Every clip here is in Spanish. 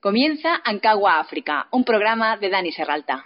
Comienza Ancagua África, un programa de Dani Serralta.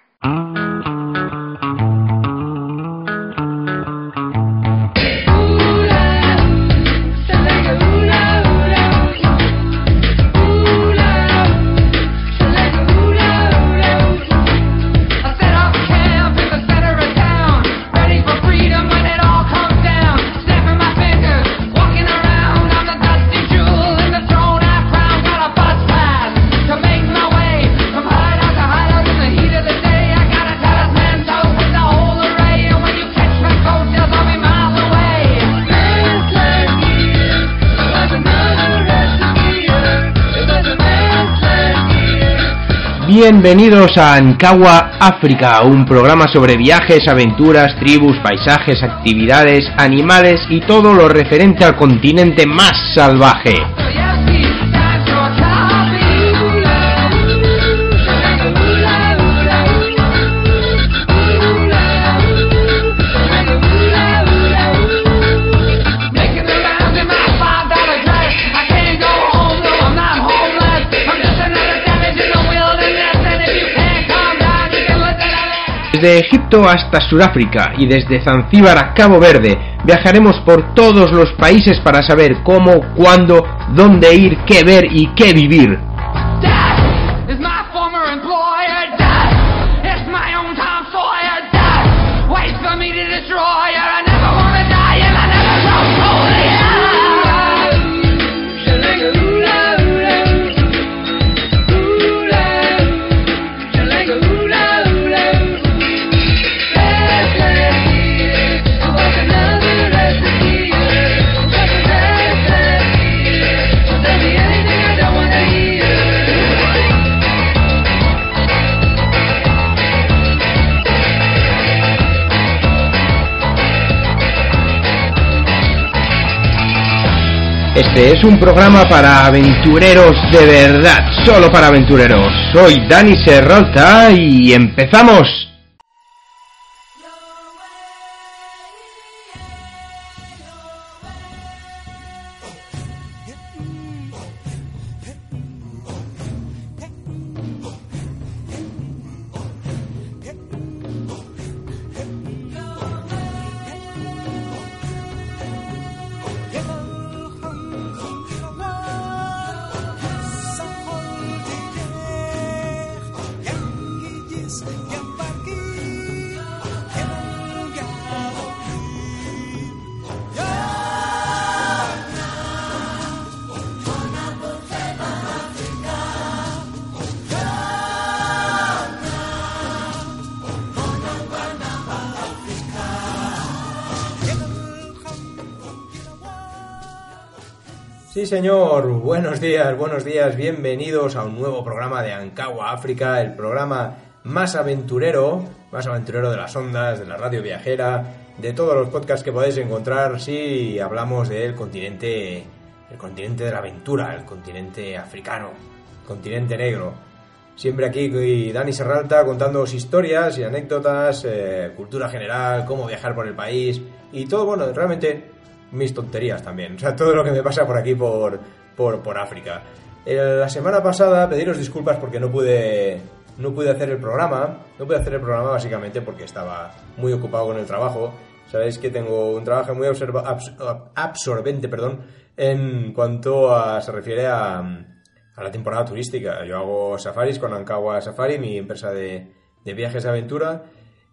Bienvenidos a Ankawa África, un programa sobre viajes, aventuras, tribus, paisajes, actividades, animales y todo lo referente al continente más salvaje. Desde Egipto hasta Sudáfrica y desde Zanzíbar a Cabo Verde viajaremos por todos los países para saber cómo, cuándo, dónde ir, qué ver y qué vivir. Este es un programa para aventureros de verdad, solo para aventureros. Soy Dani Serralta y empezamos. Sí, señor. Buenos días, buenos días. Bienvenidos a un nuevo programa de Ankawa África, el programa más aventurero, más aventurero de las ondas, de la radio viajera, de todos los podcasts que podéis encontrar si hablamos del continente, el continente de la aventura, el continente africano, el continente negro. Siempre aquí Dani Serralta contándoos historias y anécdotas, eh, cultura general, cómo viajar por el país y todo, bueno, realmente mis tonterías también. O sea, todo lo que me pasa por aquí, por, por, por África. la semana pasada, pediros disculpas porque no pude, no pude hacer el programa. No pude hacer el programa básicamente porque estaba muy ocupado con el trabajo. Sabéis que tengo un trabajo muy absorbente perdón, en cuanto se refiere a, a la temporada turística. Yo hago safaris con Ankawa Safari, mi empresa de, de viajes de aventura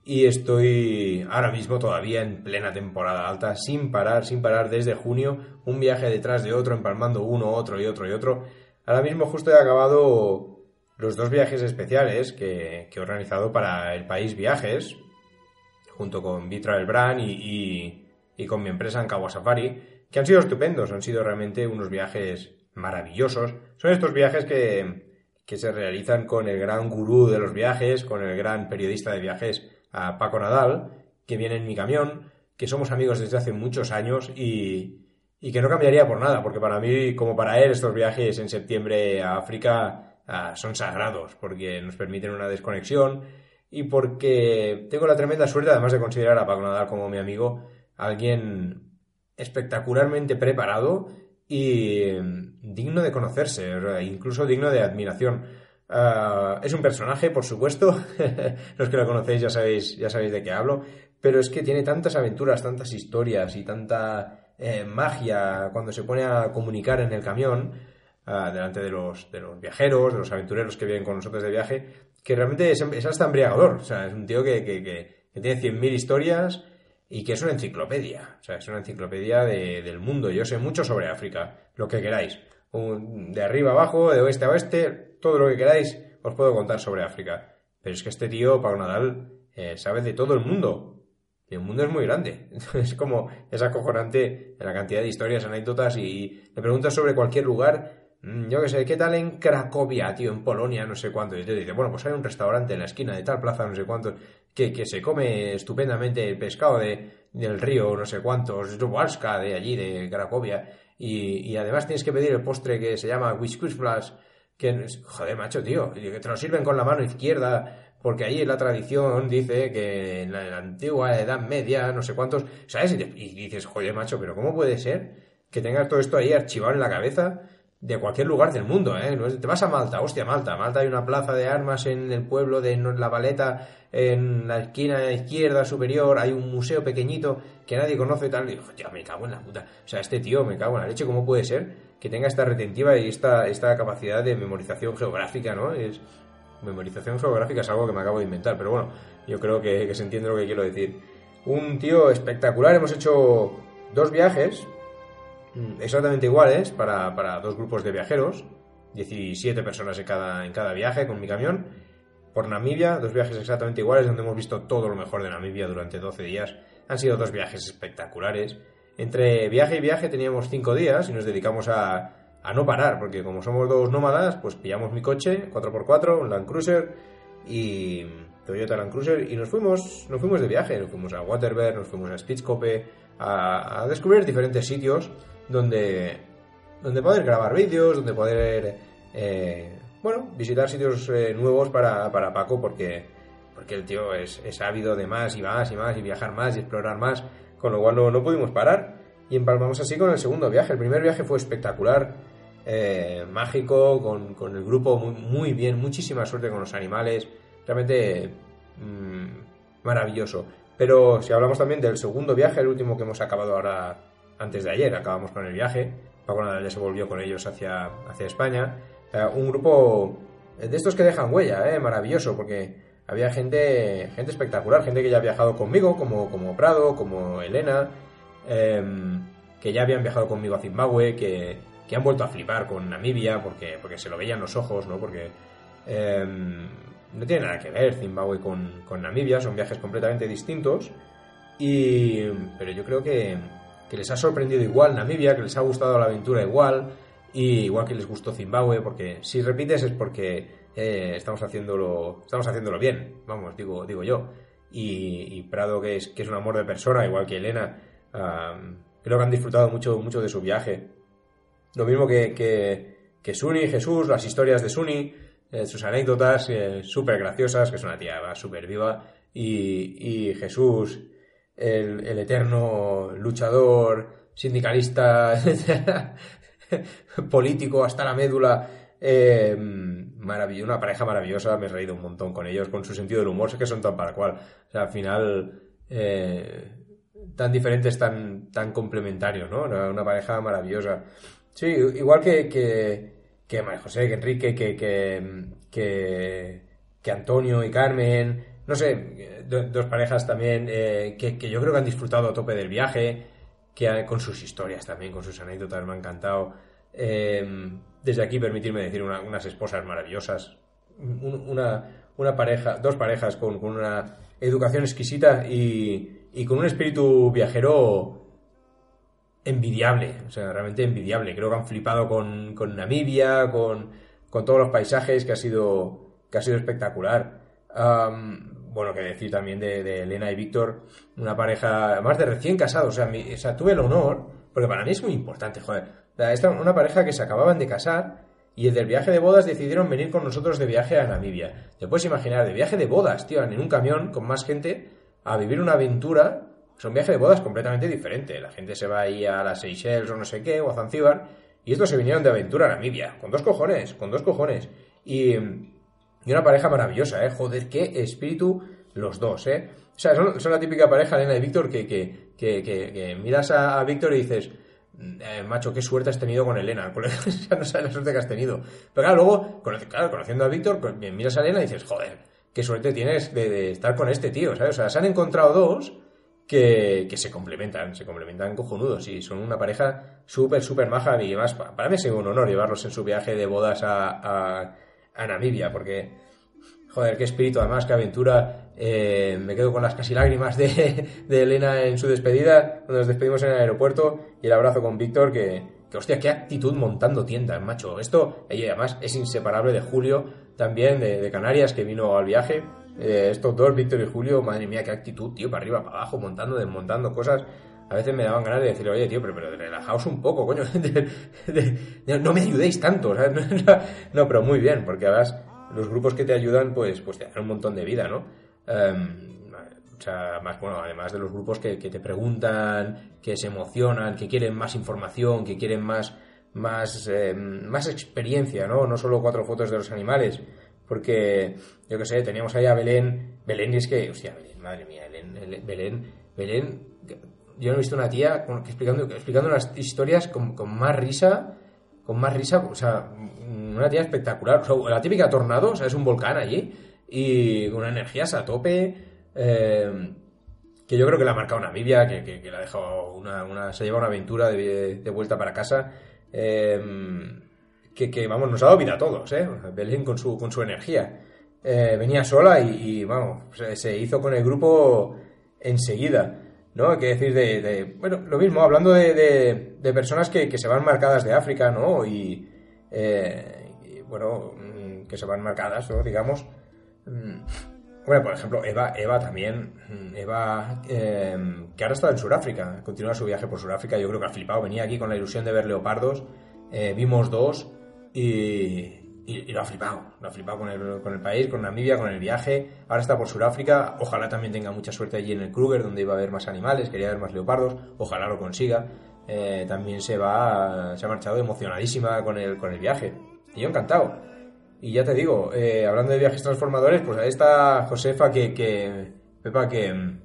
y estoy ahora mismo todavía en plena temporada alta, sin parar, sin parar desde junio, un viaje detrás de otro, empalmando uno, otro y otro y otro. Ahora mismo justo he acabado los dos viajes especiales que, he organizado para el país Viajes, junto con Vitra Brand y, y, con mi empresa en Kawasafari, que han sido estupendos, han sido realmente unos viajes maravillosos. Son estos viajes que, que se realizan con el gran gurú de los viajes, con el gran periodista de viajes, Paco Nadal, que viene en mi camión, que somos amigos desde hace muchos años y, y que no cambiaría por nada, porque para mí, como para él, estos viajes en septiembre a África ah, son sagrados, porque nos permiten una desconexión y porque tengo la tremenda suerte, además de considerar a Paco Nadal como mi amigo, alguien espectacularmente preparado y digno de conocerse, incluso digno de admiración. Ah, es un personaje, por supuesto, los que lo conocéis ya sabéis, ya sabéis de qué hablo, pero es que tiene tantas aventuras, tantas historias y tanta eh, magia cuando se pone a comunicar en el camión ah, delante de los, de los viajeros, de los aventureros que vienen con nosotros de viaje, que realmente es, hasta embriagador. O sea, es un tío que, que, que, que tiene 100.000 historias y que es una enciclopedia. O sea, es una enciclopedia del mundo. Yo sé mucho sobre África, lo que queráis. De arriba abajo, de oeste a oeste, todo lo que queráis, os puedo contar sobre África. Pero es que este tío, Pablo Nadal, eh, sabe de todo el mundo. Y el mundo es muy grande. es como, es acojonante la cantidad de historias, anécdotas y le preguntas sobre cualquier lugar Mm, yo qué sé, ¿qué tal en Cracovia, tío, en Polonia, no sé cuánto? Y te dice, bueno, pues hay un restaurante en la esquina de tal plaza, no sé cuánto, que, que se come estupendamente el pescado de, del río, no sé cuántos, de allí, de Cracovia, y, y, además tienes que pedir el postre que se llama Whiskusflash, que, joder, macho, tío, que te lo sirven con la mano izquierda, porque ahí la tradición dice que en la, antigua Edad Media, no sé cuántos, ¿sabes? Y, y dices, joder, macho, pero ¿cómo puede ser que tengas todo esto ahí archivado en la cabeza? De cualquier lugar del mundo, ¿eh? Te vas a Malta, hostia, Malta. Malta hay una plaza de armas en el pueblo de La Valeta, en la esquina izquierda superior, hay un museo pequeñito que nadie conoce y tal. Y digo, ya me cago en la puta. O sea, este tío, me cago en la leche, ¿cómo puede ser que tenga esta retentiva y esta, esta capacidad de memorización geográfica, ¿no? Es, memorización geográfica es algo que me acabo de inventar, pero bueno, yo creo que, se entiende lo que quiero decir. Un tío espectacular, hemos hecho dos viajes, exactamente iguales para, para, dos grupos de viajeros, 17 personas en cada, en cada viaje con mi camión, por Namibia, dos viajes exactamente iguales donde hemos visto todo lo mejor de Namibia durante 12 días. Han sido dos viajes espectaculares. Entre viaje y viaje teníamos 5 días y nos dedicamos a, a no parar, porque como somos dos nómadas, pues pillamos mi coche, 4x4, un Land Cruiser y Toyota Land Cruiser y nos fuimos, nos fuimos de viaje, nos fuimos a Waterberg, nos fuimos a Spitzkoppe, a, a descubrir diferentes sitios donde, donde poder grabar vídeos, donde poder, eh, bueno, visitar sitios eh, nuevos para, para, Paco, porque, porque el tío es, es, ávido de más y más y más, y viajar más y explorar más, con lo cual no, no pudimos parar. Y empalmamos así con el segundo viaje. El primer viaje fue espectacular, eh, mágico, con, con, el grupo muy, muy, bien, muchísima suerte con los animales, realmente mmm, maravilloso. Pero si hablamos también del segundo viaje, el último que hemos acabado ahora antes de ayer, acabamos con el viaje, Paco Nadal se volvió con ellos hacia, hacia España, eh, un grupo de estos que dejan huella, eh, maravilloso, porque había gente, gente espectacular, gente que ya ha viajado conmigo, como, como Prado, como Elena, em, que ya habían viajado conmigo a Zimbabue, que, que, han vuelto a flipar con Namibia, porque, porque se lo veían los ojos, ¿no? Porque em, no tiene nada que ver Zimbabue con, con Namibia, son viajes completamente distintos, y, pero yo creo que, que les ha sorprendido igual Namibia, que les ha gustado la aventura igual, y igual que les gustó Zimbabue, porque si repites es porque eh, estamos, haciéndolo, estamos haciéndolo bien, vamos, digo, digo yo. Y, Prado, que es, que es un amor de persona, igual que Elena, creo que han disfrutado mucho, mucho de su viaje. Lo mismo que, que, que Suni, Jesús, las historias de Suni, eh, sus anécdotas eh, súper graciosas, que es una tía súper viva, y Jesús el, eterno luchador, sindicalista, político hasta la médula. Eh, una pareja maravillosa, me he reído un montón con ellos, con su sentido del humor, sé que son tan para cual. O sea, al final, eh, tan diferentes, tan, tan complementarios, ¿no? Una, pareja maravillosa. Sí, igual que, que, que María José, que Enrique, que, que, que, que Antonio y Carmen, no sé, dos parejas también eh, que, yo creo que han disfrutado a tope del viaje, que con sus historias también, con sus anécdotas, me ha encantado. Em, desde aquí permitirme decir unas esposas maravillosas, una, una pareja, dos parejas con, una educación exquisita y, y con un espíritu viajero envidiable, o sea, realmente envidiable. Creo que han flipado con, con Namibia, con, con, todos los paisajes, que ha sido, que ha sido espectacular. Bueno, que decir también de, Elena y Víctor, una pareja, más de recién casados, o sea, tuve el honor, porque para mí es muy importante, joder, esta, una pareja que se acababan de casar y el del viaje de bodas decidieron venir con nosotros de viaje a Namibia. Te puedes imaginar, de viaje de bodas, tío, en un camión con más gente, a vivir una aventura es un viaje de bodas completamente diferente. La gente se va ahí a las Seychelles o no sé qué, o a Zanzíbar, y estos se vinieron de aventura a Namibia, con dos cojones, con dos cojones. Y, y una pareja maravillosa, ¿eh? Joder, qué espíritu los dos, ¿eh? O sea, son, la típica pareja, Elena y Víctor, que, que, que, que miras a, Víctor y dices, eh, macho, qué suerte has tenido con Elena. no sabes la suerte que has tenido. Pero claro, luego, claro, conociendo a Víctor, pues, miras a Elena y dices, joder, qué suerte tienes de, estar con este tío, ¿sabes? O sea, se han encontrado dos que, se complementan, se complementan cojonudos y son una pareja súper, súper maja y además para mí es un honor llevarlos en su viaje de bodas a, Namibia porque, joder, qué espíritu, además, qué aventura. Eh, me quedo con las casi lágrimas de, Elena en su despedida, cuando nos despedimos en el aeropuerto y el abrazo con Víctor que, que hostia, qué actitud montando tiendas, macho. Esto, y además, es inseparable de Julio, también de, de Canarias, que vino al viaje eh, estos dos, Víctor y Julio, madre mía, qué actitud, tío, para arriba, para abajo, montando, desmontando cosas. A veces me daban ganas de decir, oye, tío, pero, pero relajaos un poco, coño. no me ayudéis tanto, No, pero muy bien, porque además los grupos que te ayudan, pues, pues te dan un montón de vida, ¿no? Em, o sea, más, bueno, además de los grupos que, te preguntan, que se emocionan, que quieren más información, que quieren más, más, em, más experiencia, ¿no? No solo cuatro fotos de los animales. Porque, yo qué sé, teníamos ahí a Belén. Belén, y es que, hostia, Belén, madre mía, Belén, Belén, Belén. Yo no he visto una tía explicando, explicando unas historias con, más risa, con más risa, o sea, una tía espectacular. la típica tornado, o sea, es un volcán allí, y con una energía a tope. Eh, que yo creo que la ha marcado Namibia, que, que, la ha dejado una, se lleva una aventura de, vuelta para casa. Eh, que, vamos, nos ha dado vida a todos, ¿eh? Belén con su, con su energía. Eh, venía sola y, vamos, se, hizo con el grupo enseguida, ¿no? Hay que decir de, bueno, lo mismo, hablando de, de, personas que, que, se van marcadas de África, ¿no? Y, eh, bueno, mm, que se van marcadas, ¿no? Digamos. Mm, bueno, por ejemplo, Eva, Eva también, mm, Eva, eh, que ahora está en Sudáfrica, continúa su viaje por Sudáfrica, yo creo que ha flipado, venía aquí con la ilusión de ver leopardos, vimos dos, y, lo ha flipado, lo ha flipado con el, con el país, con Namibia, con el viaje. Ahora está por Sudáfrica, ojalá también tenga mucha suerte allí en el Kruger, donde iba a haber más animales, quería ver más leopardos, ojalá lo consiga. Eh, también se va, se ha marchado emocionadísima con el, con el viaje. Y yo encantado. Y ya te digo, eh, hablando de viajes transformadores, pues ahí está Josefa que, que Pepa que,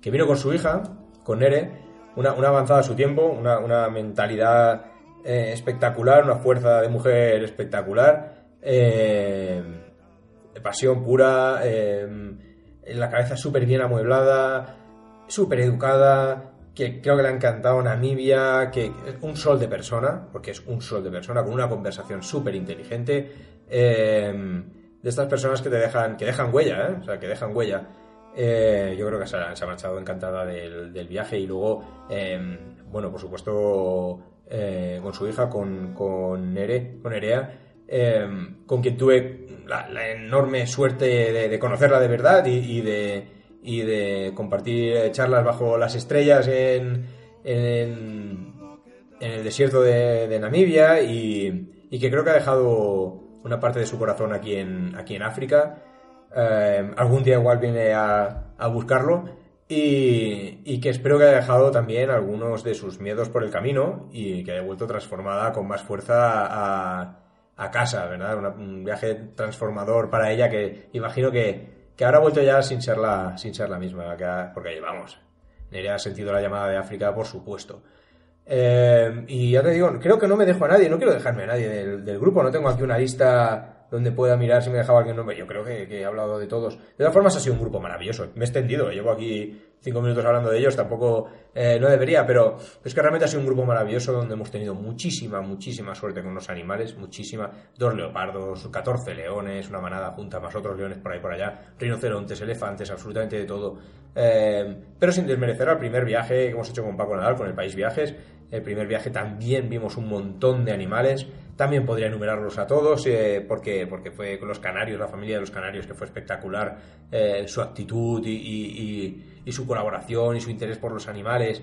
que vino con su hija, con Nere, una, una avanzada a su tiempo, una, una mentalidad eh, espectacular, una fuerza de mujer espectacular, eh, pasión pura, eh, la cabeza súper bien amueblada, súper educada, que creo que le ha encantado Namibia, que un sol de persona, porque es un sol de persona, con una conversación súper inteligente, de estas personas que te dejan, que dejan huella, o sea, que dejan huella. yo creo que se ha, marchado encantada del, viaje y luego, bueno, por supuesto, eh, con su hija, con, con, Nere, con Nerea, em, con quien tuve la, enorme suerte de, conocerla de verdad y, de, y de compartir charlas bajo las estrellas en, en, el desierto de, Namibia y, y, que creo que ha dejado una parte de su corazón aquí en, aquí en África. Em, algún día igual viene a, a buscarlo y, que espero que haya dejado también algunos de sus miedos por el camino y que haya vuelto transformada con más fuerza a, a casa, ¿verdad? un viaje transformador para ella que imagino que, que habrá vuelto ya sin ser la, sin ser la misma, porque vamos, Nerea ha sentido la llamada de África, por supuesto. Eh, y ya te digo, creo que no me dejo a nadie, no quiero dejarme a nadie del, del grupo, no tengo aquí una lista donde pueda mirar si me dejaba alguien nombre. Yo creo que, he hablado de todos. De todas formas, ha sido un grupo maravilloso. Me he extendido. Llevo aquí cinco minutos hablando de ellos, tampoco eh, no debería, pero es que realmente ha sido un grupo maravilloso donde hemos tenido muchísima, muchísima suerte con los animales, muchísima, dos leopardos, 14 leones, una manada junta, más otros leones por ahí por allá, rinocerontes, elefantes, absolutamente de todo. Eh, pero sin desmerecer al primer viaje que hemos hecho con Paco Nadal, con el País Viajes, el primer viaje también vimos un montón de animales. También podría enumerarlos a todos, eh, porque, porque fue con los canarios, la familia de los canarios, que fue espectacular eh, su actitud y, su colaboración y su interés por los animales.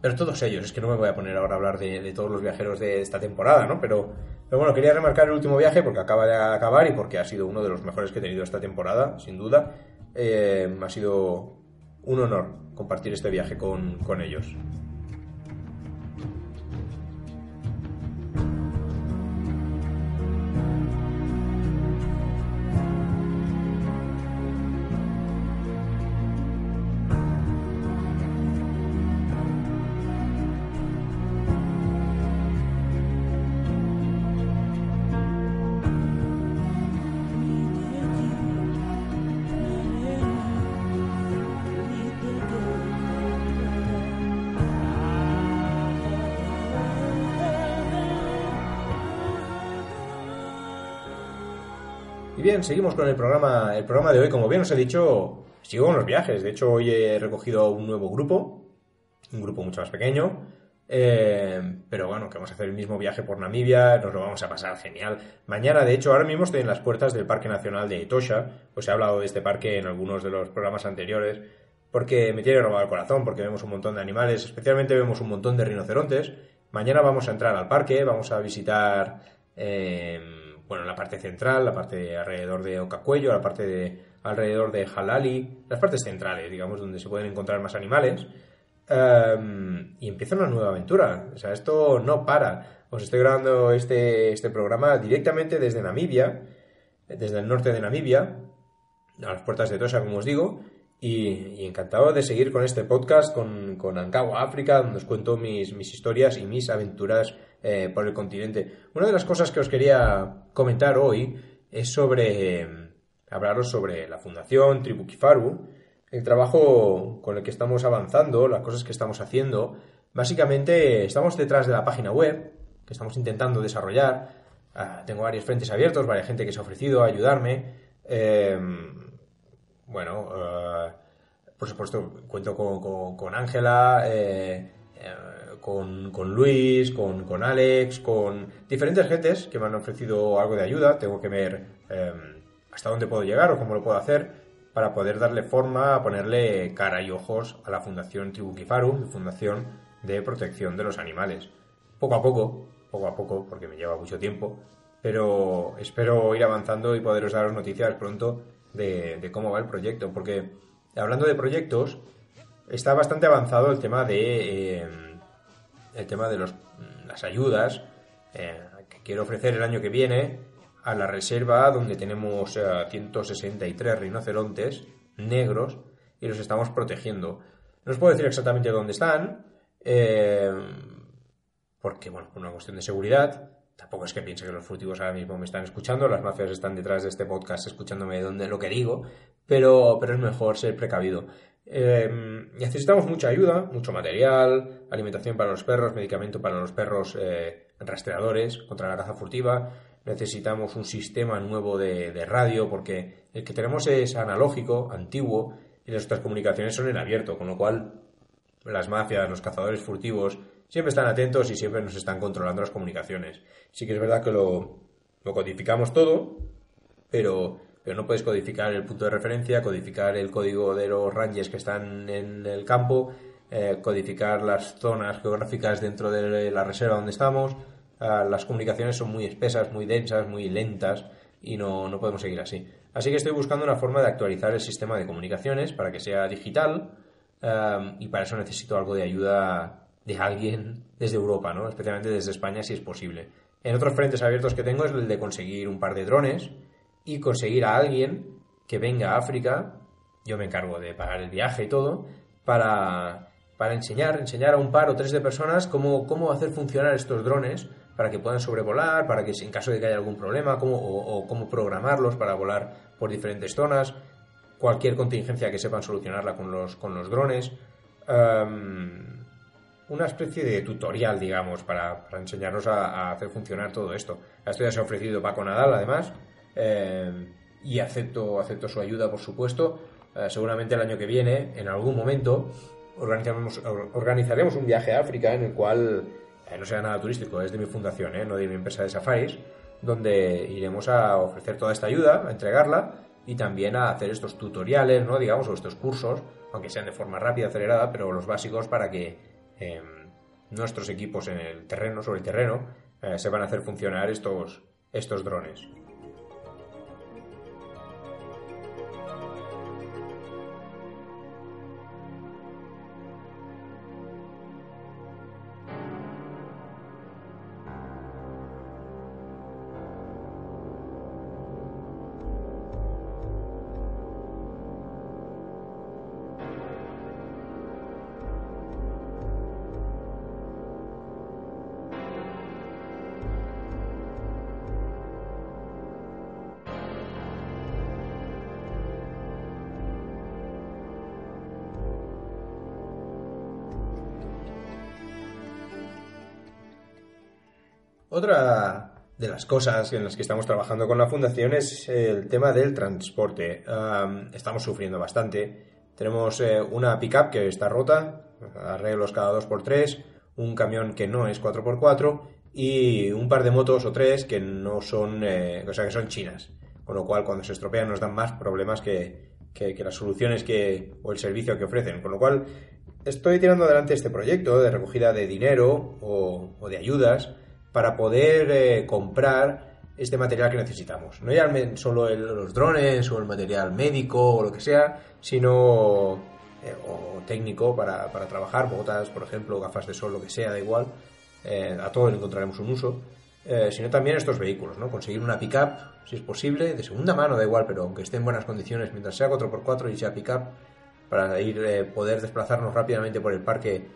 pero todos ellos, es que no me voy a poner ahora a hablar de, todos los viajeros de esta temporada, ¿no? Pero, pero, bueno, quería remarcar el último viaje porque acaba de acabar y porque ha sido uno de los mejores que he tenido esta temporada, sin duda. Eh, ha sido un honor compartir este viaje con, con ellos. Seguimos con el programa, el programa de hoy. Como bien os he dicho, sigo con los viajes. De hecho, hoy he recogido un nuevo grupo, un grupo mucho más pequeño. Eh, pero bueno, que vamos a hacer el mismo viaje por Namibia, nos lo vamos a pasar genial. Mañana, de hecho, ahora mismo estoy en las puertas del Parque Nacional de Etosha. Pues he hablado de este parque en algunos de los programas anteriores, porque me tiene robado el corazón, porque vemos un montón de animales, especialmente vemos un montón de rinocerontes. Mañana vamos a entrar al parque, vamos a visitar. Eh, bueno, la parte central, la parte alrededor de Ocacuello, la parte de alrededor de Halali, las partes centrales, digamos, donde se pueden encontrar más animales. Em, y empieza una nueva aventura. O sea, esto no para. Os estoy grabando este, este programa directamente desde Namibia, desde el norte de Namibia, a las puertas de Tosa, como os digo, y, encantado de seguir con este podcast con, con Ankawa África, donde os cuento mis, mis historias y mis aventuras eh, por el continente. Una de las cosas que os quería comentar hoy es sobre eh, hablaros sobre la Fundación Tribu Kifaru, el trabajo con el que estamos avanzando, las cosas que estamos haciendo. Básicamente estamos detrás de la página web que estamos intentando desarrollar. Ah, tengo varios frentes abiertos, varias gente que se ha ofrecido a ayudarme. Eh, bueno, por supuesto, cuento con Ángela, con, con Luis, con, con, Alex, con diferentes gentes que me han ofrecido algo de ayuda. Tengo que ver em, hasta dónde puedo llegar o cómo lo puedo hacer para poder darle forma, ponerle cara y ojos a la Fundación Tribuquifaru, Fundación de Protección de los Animales. Poco a poco, poco a poco, porque me lleva mucho tiempo, pero espero ir avanzando y poderos daros noticias pronto de, de cómo va el proyecto, porque hablando de proyectos, está bastante avanzado el tema de... Em, el tema de los, las ayudas eh, que quiero ofrecer el año que viene a la reserva donde tenemos 163 eh, rinocerontes negros y los estamos protegiendo. No os puedo decir exactamente dónde están, eh, porque, bueno, por una cuestión de seguridad. Tampoco es que piense que los furtivos ahora mismo me están escuchando, las mafias están detrás de este podcast escuchándome donde, lo que digo, pero, pero es mejor ser precavido. Eh, necesitamos mucha ayuda, mucho material, alimentación para los perros, medicamento para los perros eh, rastreadores contra la caza furtiva. Necesitamos un sistema nuevo de, radio porque el que tenemos es analógico, antiguo, y nuestras comunicaciones son en abierto, con lo cual las mafias, los cazadores furtivos, siempre están atentos y siempre nos están controlando las comunicaciones. Sí que es verdad que lo, lo codificamos todo, pero pero no puedes codificar el punto de referencia, codificar el código de los rangers que están en el campo, eh, codificar las zonas geográficas dentro de la reserva donde estamos. Ah, las comunicaciones son muy espesas, muy densas, muy lentas y no, no podemos seguir así. Así que estoy buscando una forma de actualizar el sistema de comunicaciones para que sea digital y para eso necesito algo de ayuda de alguien desde Europa, ¿no? especialmente desde España si es posible. En otros frentes abiertos que tengo es el de conseguir un par de drones y conseguir a alguien que venga a África, yo me encargo de pagar el viaje y todo, para, para enseñar, enseñar a un par o tres de personas cómo, cómo hacer funcionar estos drones para que puedan sobrevolar, para que en caso de que haya algún problema, cómo, o, cómo programarlos para volar por diferentes zonas, cualquier contingencia que sepan solucionarla con los, con los drones. Em, una especie de tutorial, digamos, para, enseñarnos a, hacer funcionar todo esto. Esto ya se ha ofrecido Paco Nadal, además, em, y acepto, acepto su ayuda, por supuesto. Eh, seguramente el año que viene, en algún momento, organizaremos, organizaremos un viaje a África en el cual eh, no sea nada turístico, es de mi fundación, eh, no de mi empresa de safaris, donde iremos a ofrecer toda esta ayuda, a entregarla y también a hacer estos tutoriales, ¿no? digamos, o estos cursos, aunque sean de forma rápida, acelerada, pero los básicos para que em, nuestros equipos en el terreno, sobre el terreno, eh, se van a hacer funcionar estos, estos drones. Otra de las cosas en las que estamos trabajando con la fundación es el tema del transporte. estamos sufriendo bastante. Tenemos eh, una pickup que está rota, arreglos cada 2x3, un camión que no es 4x4 y un par de motos o tres que no son, eh, o sea, que son chinas. Con lo cual, cuando se estropean, nos dan más problemas que, las soluciones que, o el servicio que ofrecen. Con lo cual, estoy tirando adelante este proyecto de recogida de dinero o de ayudas para poder eh, comprar este material que necesitamos. No ya solo los drones o el material médico o lo que sea, sino eh, técnico para, trabajar, botas, por ejemplo, gafas de sol, lo que sea, da igual. Eh, a todo le encontraremos un uso. sino también estos vehículos, ¿no? Conseguir una pickup, si es posible, de segunda mano, da igual, pero aunque esté en buenas condiciones, mientras sea 4x4 y sea pickup, para ir poder desplazarnos rápidamente por el parque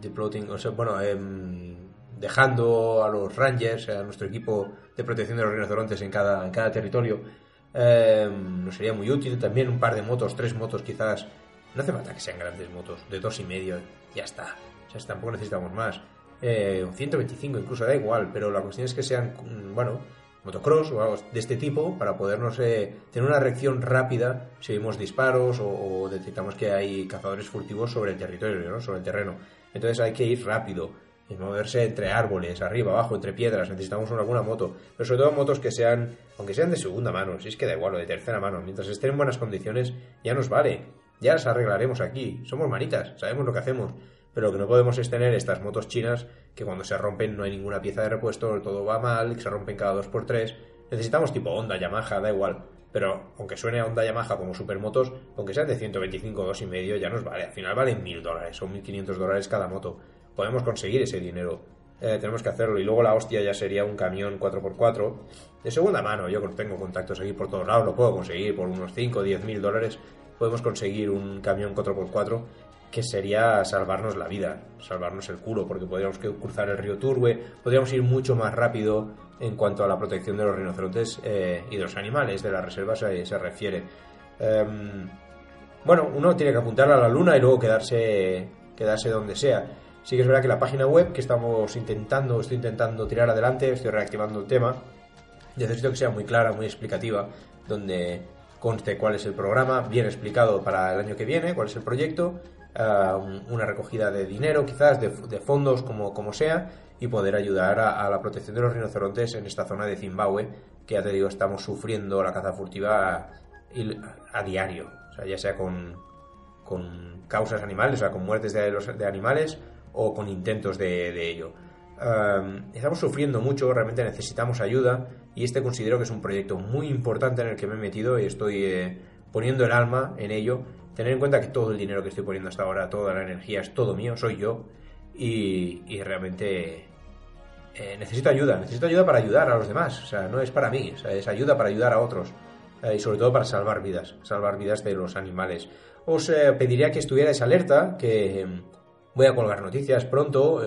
de o sea, bueno, em, dejando a los Rangers, a nuestro equipo de protección de los rinocerontes en cada, en cada territorio, em, nos sería muy útil. También un par de motos, tres motos quizás. No hace falta que sean grandes motos, de dos y medio, ya está. O sea, tampoco necesitamos más. Eh, 125 incluso, da igual, pero la cuestión es que sean, mm, bueno, motocross o algo de este tipo para podernos eh, tener una reacción rápida si vemos disparos o, detectamos que hay cazadores furtivos sobre el territorio, ¿no? sobre el terreno. Entonces hay que ir rápido y moverse entre árboles, arriba, abajo, entre piedras. Necesitamos alguna moto, pero sobre todo motos que sean, aunque sean de segunda mano, si es que da igual, o de tercera mano, mientras estén en buenas condiciones, ya nos vale. Ya las arreglaremos aquí. Somos manitas, sabemos lo que hacemos. Pero lo que no podemos es tener estas motos chinas que cuando se rompen no hay ninguna pieza de repuesto, todo va mal, se rompen cada dos por tres. Necesitamos tipo Honda, Yamaha, da igual. Pero aunque suene Honda Yamaha como supermotos, aunque sean de 125 2 y medio, ya nos vale. Al final valen mil dólares o 1500 dólares cada moto. Podemos conseguir ese dinero. Eh, tenemos que hacerlo. Y luego la hostia ya sería un camión 4x4 de segunda mano. Yo tengo contactos aquí por todos lados, lo puedo conseguir por unos 5 o 10 mil dólares. Podemos conseguir un camión 4x4 que sería salvarnos la vida, salvarnos el culo, porque podríamos cruzar el río Turbe, podríamos ir mucho más rápido en cuanto a la protección de los rinocerontes eh, y de los animales de la reserva se, refiere. Em, bueno, uno tiene que apuntar a la luna y luego quedarse, quedarse donde sea. Sí que es verdad que la página web que estamos intentando, estoy intentando tirar adelante, estoy reactivando el tema, necesito que sea muy clara, muy explicativa, donde conste cuál es el programa, bien explicado para el año que viene, cuál es el proyecto, eh, una recogida de dinero, quizás de, fondos, como, como sea, y poder ayudar a, la protección de los rinocerontes en esta zona de Zimbabue, que ya te digo, estamos sufriendo la caza furtiva a, diario, o sea, ya sea con, con causas animales, o sea, con muertes de, de animales o con intentos de, ello. Estamos sufriendo mucho, realmente necesitamos ayuda y este considero que es un proyecto muy importante en el que me he metido y estoy eh, poniendo el alma en ello tener en cuenta que todo el dinero que estoy poniendo hasta ahora, toda la energía es todo mío, soy yo, y, realmente eh, necesito ayuda, necesito ayuda para ayudar a los demás, o sea, no es para mí, es ayuda para ayudar a otros, eh, y sobre todo para salvar vidas, salvar vidas de los animales. Os pediría que estuvierais alerta, que voy a colgar noticias pronto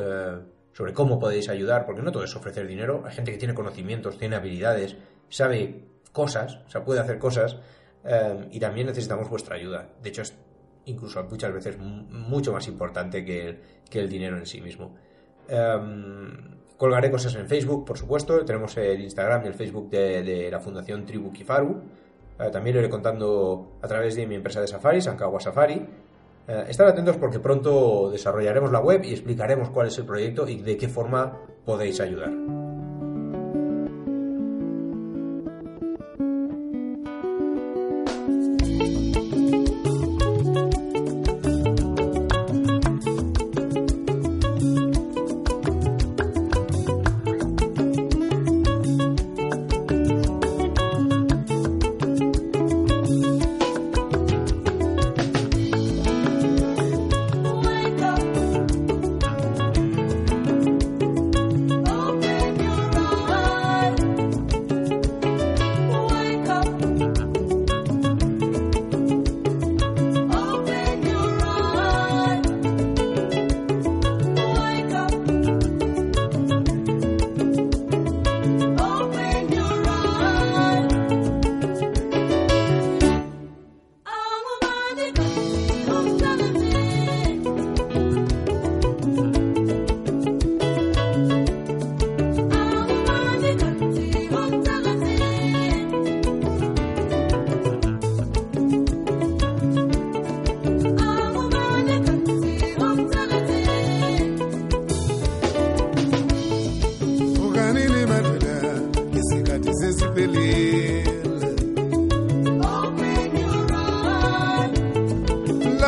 sobre cómo podéis ayudar, porque no todo es ofrecer dinero, hay gente que tiene conocimientos, tiene habilidades, sabe cosas, o sea, puede hacer cosas, eh, y también necesitamos vuestra ayuda. De hecho, es incluso muchas veces mucho más importante que el, que el dinero en sí mismo. Em, colgaré cosas en Facebook, por supuesto. Tenemos el Instagram y el Facebook de, la Fundación Tribu Kifaru. Eh, también lo iré contando a través de mi empresa de Safari, Sankawa Safari. Eh, estar atentos porque pronto desarrollaremos la web y explicaremos cuál es el proyecto y de qué forma podéis ayudar.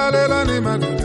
vale l'anima di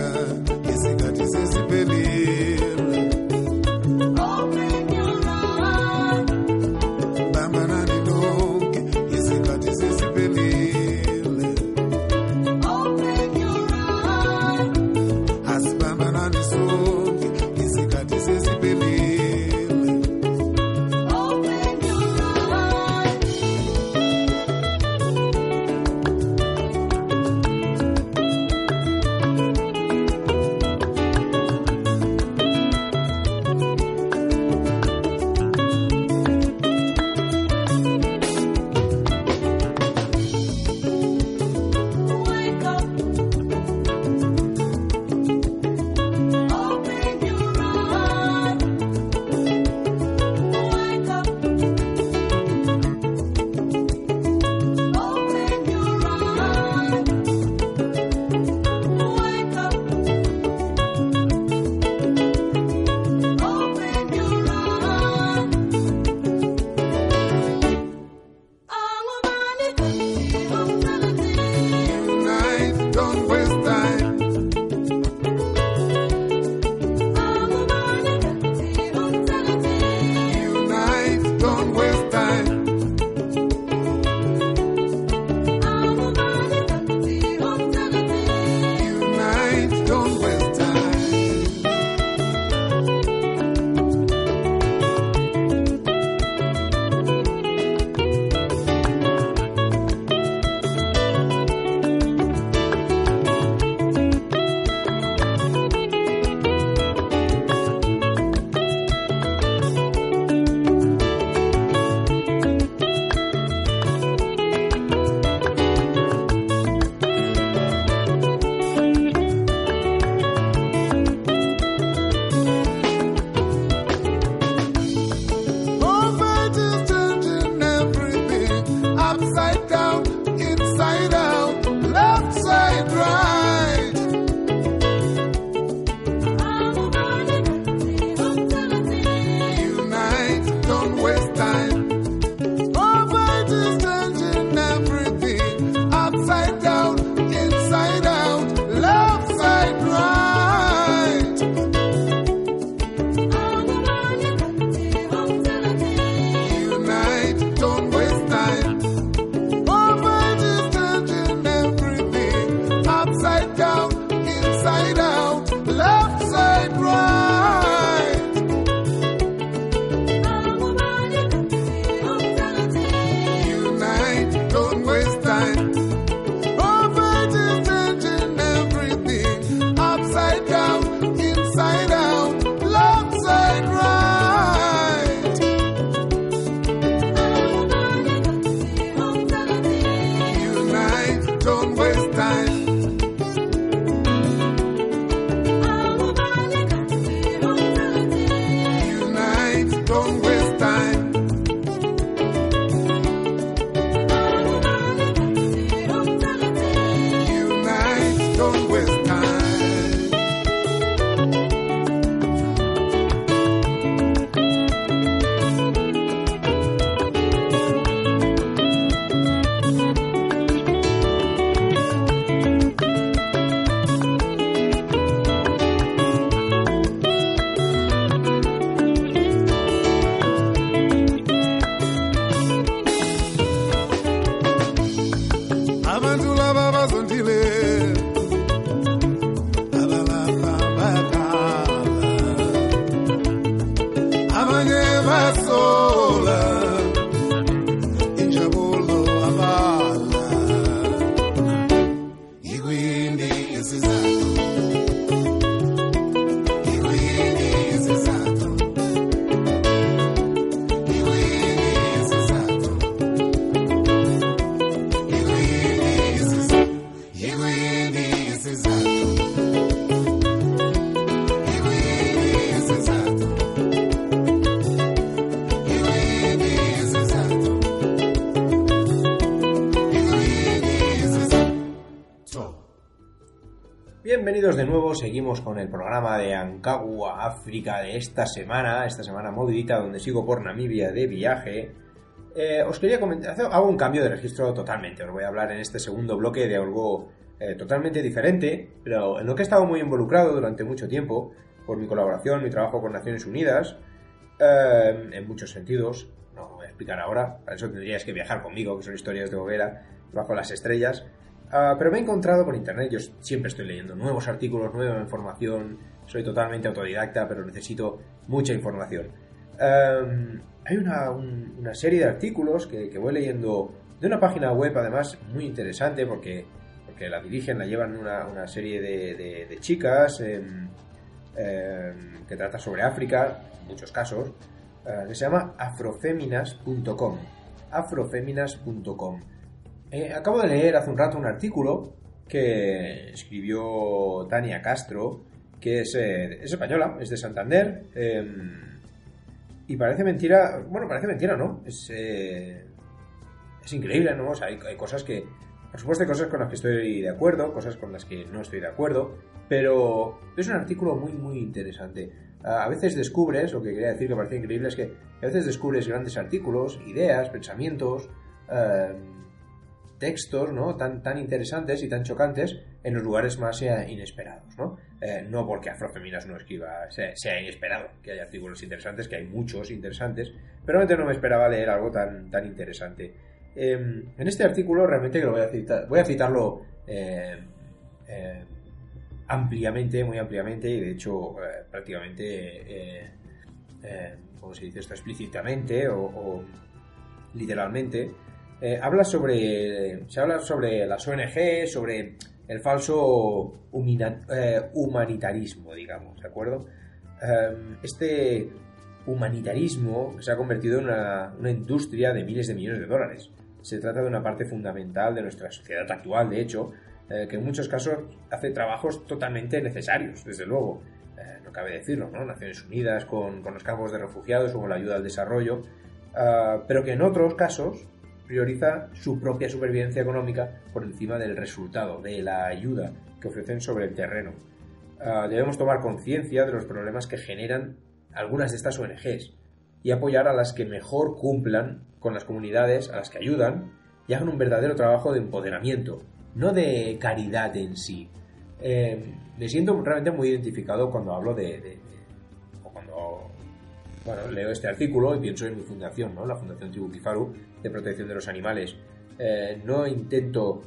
Seguimos con el programa de Ancagua, África de esta semana, esta semana movidita donde sigo por Namibia de viaje. Eh, os quería comentar, hago un cambio de registro totalmente, os voy a hablar en este segundo bloque de algo eh, totalmente diferente, pero en lo que he estado muy involucrado durante mucho tiempo, por mi colaboración, mi trabajo con Naciones Unidas, eh, en muchos sentidos, no lo voy a explicar ahora, para eso tendríais que viajar conmigo, que son historias de hoguera, bajo las estrellas, Ah, pero me he encontrado con Internet, yo siempre estoy leyendo nuevos artículos, nueva información, soy totalmente autodidacta, pero necesito mucha información. Em, hay una, serie de artículos que, voy leyendo de una página web, además, muy interesante, porque, porque la dirigen, la llevan una, serie de, chicas em, em, que trata sobre África, en muchos casos, eh, que se llama afrofeminas.com. afrofeminas.com eh, acabo de leer hace un rato un artículo que escribió Tania Castro, que es, eh, española, es de Santander, em, y parece mentira, bueno, parece mentira, ¿no? Es, eh, es increíble, ¿no? O sea, hay, cosas que, por supuesto, hay cosas con las que estoy de acuerdo, cosas con las que no estoy de acuerdo, pero es un artículo muy, muy interesante. A veces descubres, lo que quería decir que parece increíble es que a veces descubres grandes artículos, ideas, pensamientos, em, textos ¿no? tan, tan interesantes y tan chocantes en los lugares más eh, inesperados. ¿no? Eh, no porque Afrofeminas no escriba, sea, inesperado, que hay artículos interesantes, que hay muchos interesantes, pero realmente no me esperaba leer algo tan, tan interesante. Em, en este artículo realmente que lo voy a citar, voy a citarlo eh, ampliamente, muy ampliamente, y de hecho prácticamente, ¿cómo se dice esto? Explícitamente o literalmente, eh, habla sobre, se habla sobre las ONG, sobre el falso eh, humanitarismo, digamos, ¿de acuerdo? Em, este humanitarismo se ha convertido en una, industria de miles de millones de dólares. Se trata de una parte fundamental de nuestra sociedad actual, de hecho, eh, que en muchos casos hace trabajos totalmente necesarios, desde luego. no cabe decirlo, ¿no? Naciones Unidas con, con, los campos de refugiados o con la ayuda al desarrollo, ah, pero que en otros casos prioriza su propia supervivencia económica por encima del resultado, de la ayuda que ofrecen sobre el terreno. Ah, debemos tomar conciencia de los problemas que generan algunas de estas ONGs y apoyar a las que mejor cumplan con las comunidades a las que ayudan y hagan un verdadero trabajo de empoderamiento, no de caridad en sí. Eh, me siento realmente muy identificado cuando hablo de, bueno, leo este artículo y pienso en mi fundación, ¿no? la Fundación Tribuquifaru, de protección de los animales. Eh, no intento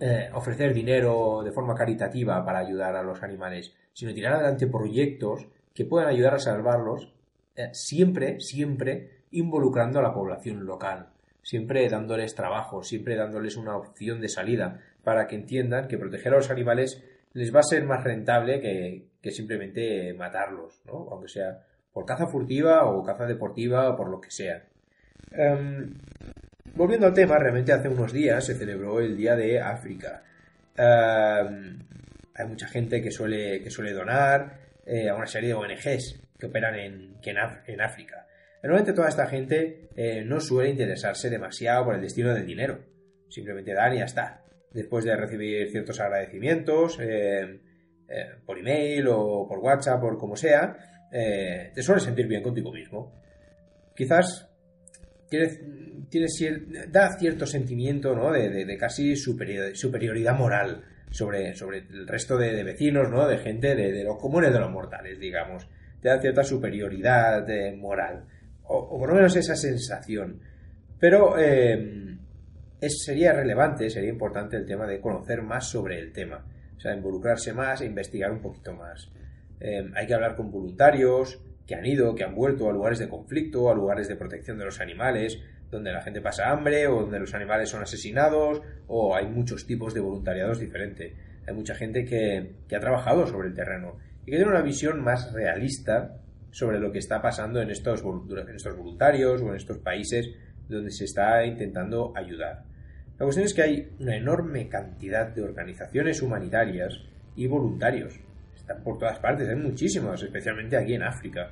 eh, ofrecer dinero de forma caritativa para ayudar a los animales, sino tirar adelante proyectos que puedan ayudar a salvarlos, eh, siempre, siempre involucrando a la población local, siempre dándoles trabajo, siempre dándoles una opción de salida, para que entiendan que proteger a los animales les va a ser más rentable que, que simplemente matarlos, ¿no? aunque sea por caza furtiva o caza deportiva o por lo que sea. Em, volviendo al tema, realmente hace unos días se celebró el Día de África. Em, hay mucha gente que suele, que suele donar eh, a una serie de ONGs que operan en, en, África. Normalmente toda esta gente eh, no suele interesarse demasiado por el destino del dinero. Simplemente dan y ya está. Después de recibir ciertos agradecimientos em, eh, por email o por WhatsApp o como sea, te sueles sentir bien contigo mismo. Quizás tiene, da cierto sentimiento ¿no? de, casi superioridad moral sobre, sobre el resto de, vecinos, ¿no? de gente de, los comunes de los mortales, digamos. Te da cierta superioridad eh, moral, o, por lo menos esa sensación. Pero eh, sería relevante, sería importante el tema de conocer más sobre el tema, o sea, involucrarse más e investigar un poquito más. Eh, hay que hablar con voluntarios, que han ido, que han vuelto a lugares de conflicto, a lugares de protección de los animales, donde la gente pasa hambre o donde los animales son asesinados o hay muchos tipos de voluntariados diferentes. Hay mucha gente que, ha trabajado sobre el terreno y que tiene una visión más realista sobre lo que está pasando en estos voluntarios o en estos países donde se está intentando ayudar. La cuestión es que hay una enorme cantidad de organizaciones humanitarias y voluntarios por todas partes, hay muchísimas, especialmente aquí en África.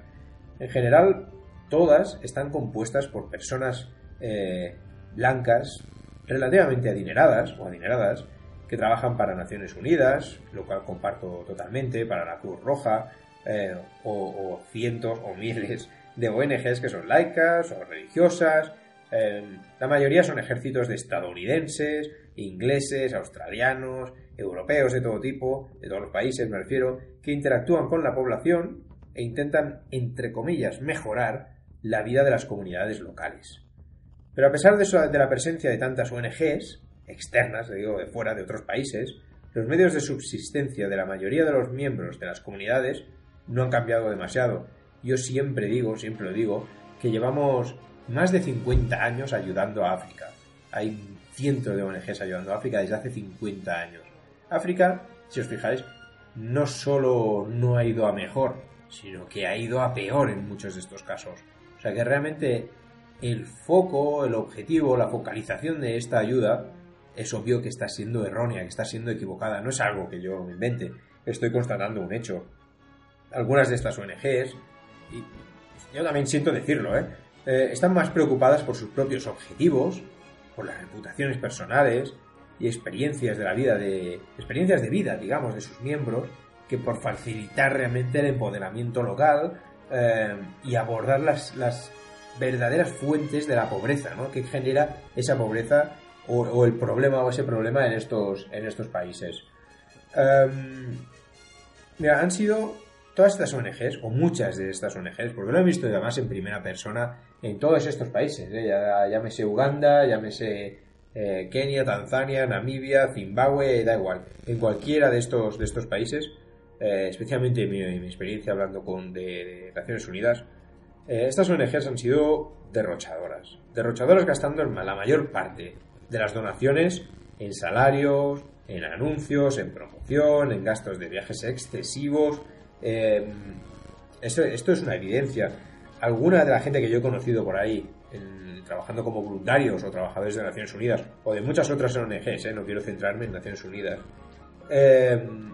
En general, todas están compuestas por personas eh, blancas relativamente adineradas o adineradas que trabajan para Naciones Unidas, lo cual comparto totalmente, para la Cruz Roja, eh, o, cientos o miles de ONGs que son laicas o religiosas. Eh, la mayoría son ejércitos de estadounidenses, ingleses, australianos, europeos de todo tipo, de todos los países me refiero, que interactúan con la población e intentan, entre comillas, mejorar la vida de las comunidades locales. Pero a pesar de, eso, de la presencia de tantas ONGs, externas, digo, de fuera, de otros países, los medios de subsistencia de la mayoría de los miembros de las comunidades no han cambiado demasiado. Yo siempre digo, siempre lo digo, que llevamos más de 50 años ayudando a África. Hay cientos de ONGs ayudando a África desde hace 50 años. África, si os fijáis, no solo no ha ido a mejor, sino que ha ido a peor en muchos de estos casos. O sea que realmente el foco, el objetivo, la focalización de esta ayuda es obvio que está siendo errónea, que está siendo equivocada. No es algo que yo me invente, estoy constatando un hecho. Algunas de estas ONGs, y yo también siento decirlo, ¿eh? Eh, están más preocupadas por sus propios objetivos, por las reputaciones personales y experiencias de la vida de experiencias de vida, digamos, de sus miembros, que por facilitar realmente el empoderamiento local eh, y abordar las, las verdaderas fuentes de la pobreza, ¿no? Que genera esa pobreza o, el problema o ese problema en estos, en estos países. Em, mira, han sido todas estas ONGs, o muchas de estas ONGs, porque lo he visto además en primera persona en todos estos países, ¿eh? ya, llámese Uganda, llámese eh, Kenia, Tanzania, Namibia, Zimbabue, da igual, en cualquiera de estos, de estos países, eh, especialmente en mi, mi, experiencia hablando con de, Naciones Unidas, eh, estas ONGs han sido derrochadoras, derrochadoras gastando la mayor parte de las donaciones en salarios, en anuncios, en promoción, en gastos de viajes excesivos. Em, esto, es una evidencia. Alguna de la gente que yo he conocido por ahí, trabajando como voluntarios o trabajadores de Naciones Unidas, o de muchas otras ONGs, eh, no quiero centrarme en Naciones Unidas, em,